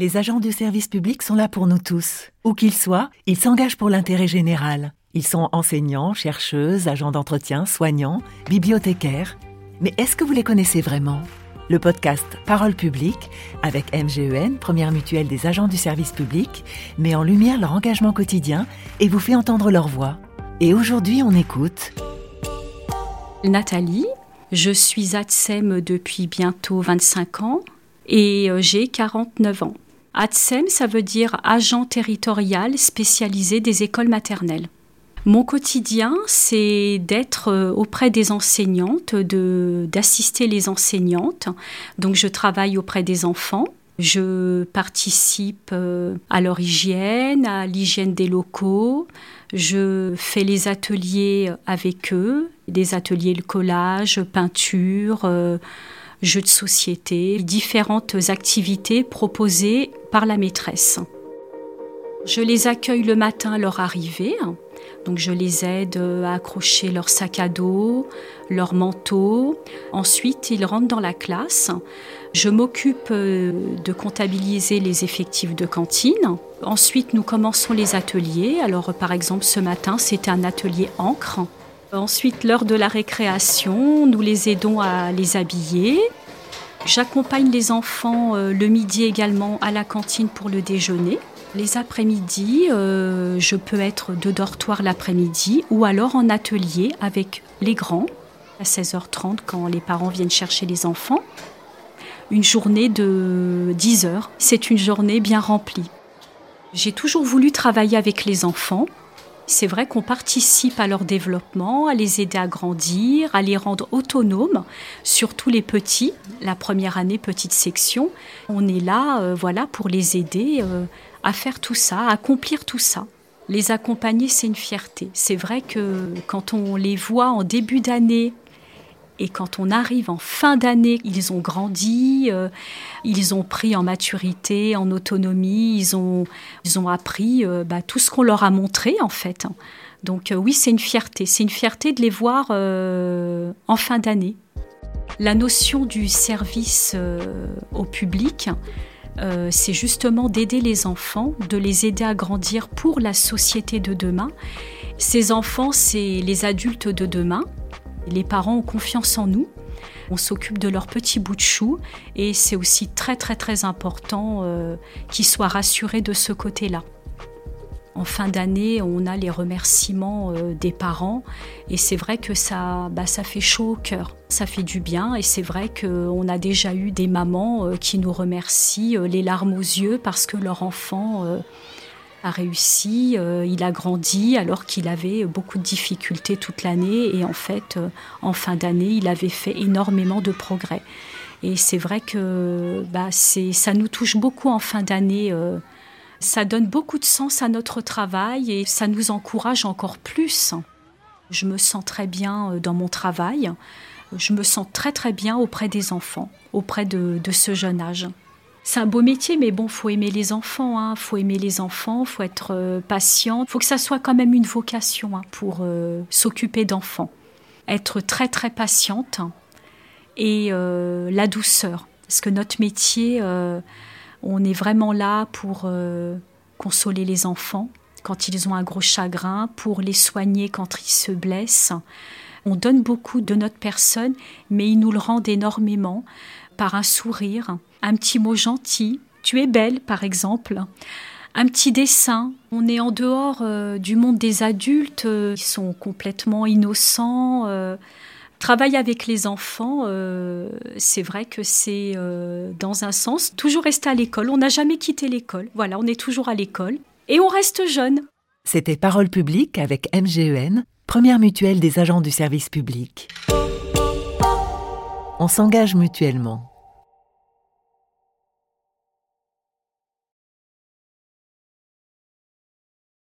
Les agents du service public sont là pour nous tous. Où qu'ils soient, ils s'engagent pour l'intérêt général. Ils sont enseignants, chercheuses, agents d'entretien, soignants, bibliothécaires. Mais est-ce que vous les connaissez vraiment? Le podcast Parole publique, avec MGEN, première mutuelle des agents du service public, met en lumière leur engagement quotidien et vous fait entendre leur voix. Et aujourd'hui, on écoute. Nathalie, je suis ATSEM depuis bientôt 25 ans et euh, j'ai 49 ans. ATSEM, ça veut dire agent territorial spécialisé des écoles maternelles. Mon quotidien, c'est d'être euh, auprès des enseignantes, d'assister les enseignantes. Donc je travaille auprès des enfants. Je participe euh, à leur hygiène, à l'hygiène des locaux. Je fais les ateliers avec eux, des ateliers de collage, peinture, euh, jeux de société, différentes activités proposées par la maîtresse. Je les accueille le matin à leur arrivée. Donc je les aide à accrocher leur sac à dos, leur manteau. Ensuite, ils rentrent dans la classe. Je m'occupe euh, de comptabiliser les effectifs de cantine. Ensuite, nous commençons les ateliers. Alors par exemple, ce matin, c'était un atelier encre. Ensuite, l'heure de la récréation, nous les aidons à les habiller. J'accompagne les enfants euh, le midi également à la cantine pour le déjeuner. Les après-midi, euh, je peux être de dortoir l'après-midi ou alors en atelier avec les grands à 16h30 quand les parents viennent chercher les enfants. Une journée de 10 heures. C'est une journée bien remplie. J'ai toujours voulu travailler avec les enfants c'est vrai qu'on participe à leur développement, à les aider à grandir, à les rendre autonomes, surtout les petits, la première année petite section. On est là euh, voilà pour les aider euh, à faire tout ça, à accomplir tout ça. Les accompagner, c'est une fierté. C'est vrai que quand on les voit en début d'année et quand on arrive en fin d'année, ils ont grandi, euh, ils ont pris en maturité, en autonomie, ils ont, ils ont appris euh, bah, tout ce qu'on leur a montré en fait. Donc euh, oui, c'est une fierté. C'est une fierté de les voir en fin d'année. La notion du service au public, c'est justement d'aider les enfants, de les aider à grandir pour la société de demain. Ces enfants, c'est les adultes de demain. Les parents ont confiance en nous. On s'occupe de leurs petits bouts de chou et c'est aussi très très très important euh, qu'ils soient rassurés de ce côté-là. En fin d'année, on a les remerciements euh, des parents et c'est vrai que ça, bah, ça fait chaud au cœur, ça fait du bien et c'est vrai qu'on a déjà eu des mamans euh, qui nous remercient les larmes aux yeux parce que leur enfant a réussi, euh, il a grandi alors qu'il avait beaucoup de difficultés toute l'année et en fait, euh, en fin d'année, il avait fait énormément de progrès. Et c'est vrai que bah, ça nous touche beaucoup en fin d'année. Euh, ça donne beaucoup de sens à notre travail et ça nous encourage encore plus. Je me sens très bien dans mon travail. Je me sens très très bien auprès des enfants, auprès de ce jeune âge. C'est un beau métier, mais bon, faut aimer les enfants, hein. faut aimer les enfants, faut être euh, patient, faut que ça soit quand même une vocation hein, pour euh, s'occuper d'enfants. Être très très patiente et euh, la douceur, parce que notre métier, on est vraiment là pour consoler les enfants quand ils ont un gros chagrin, pour les soigner quand ils se blessent. On donne beaucoup de notre personne, mais ils nous le rendent énormément par un sourire, un petit mot gentil, tu es belle par exemple, un petit dessin. On est en dehors euh, du monde des adultes, euh, ils sont complètement innocents. Euh, travailler avec les enfants, c'est vrai que c'est dans un sens toujours rester à l'école. On n'a jamais quitté l'école. Voilà, on est toujours à l'école et on reste jeune. C'était Parole publique avec MGEN, première mutuelle des agents du service public. On s'engage mutuellement.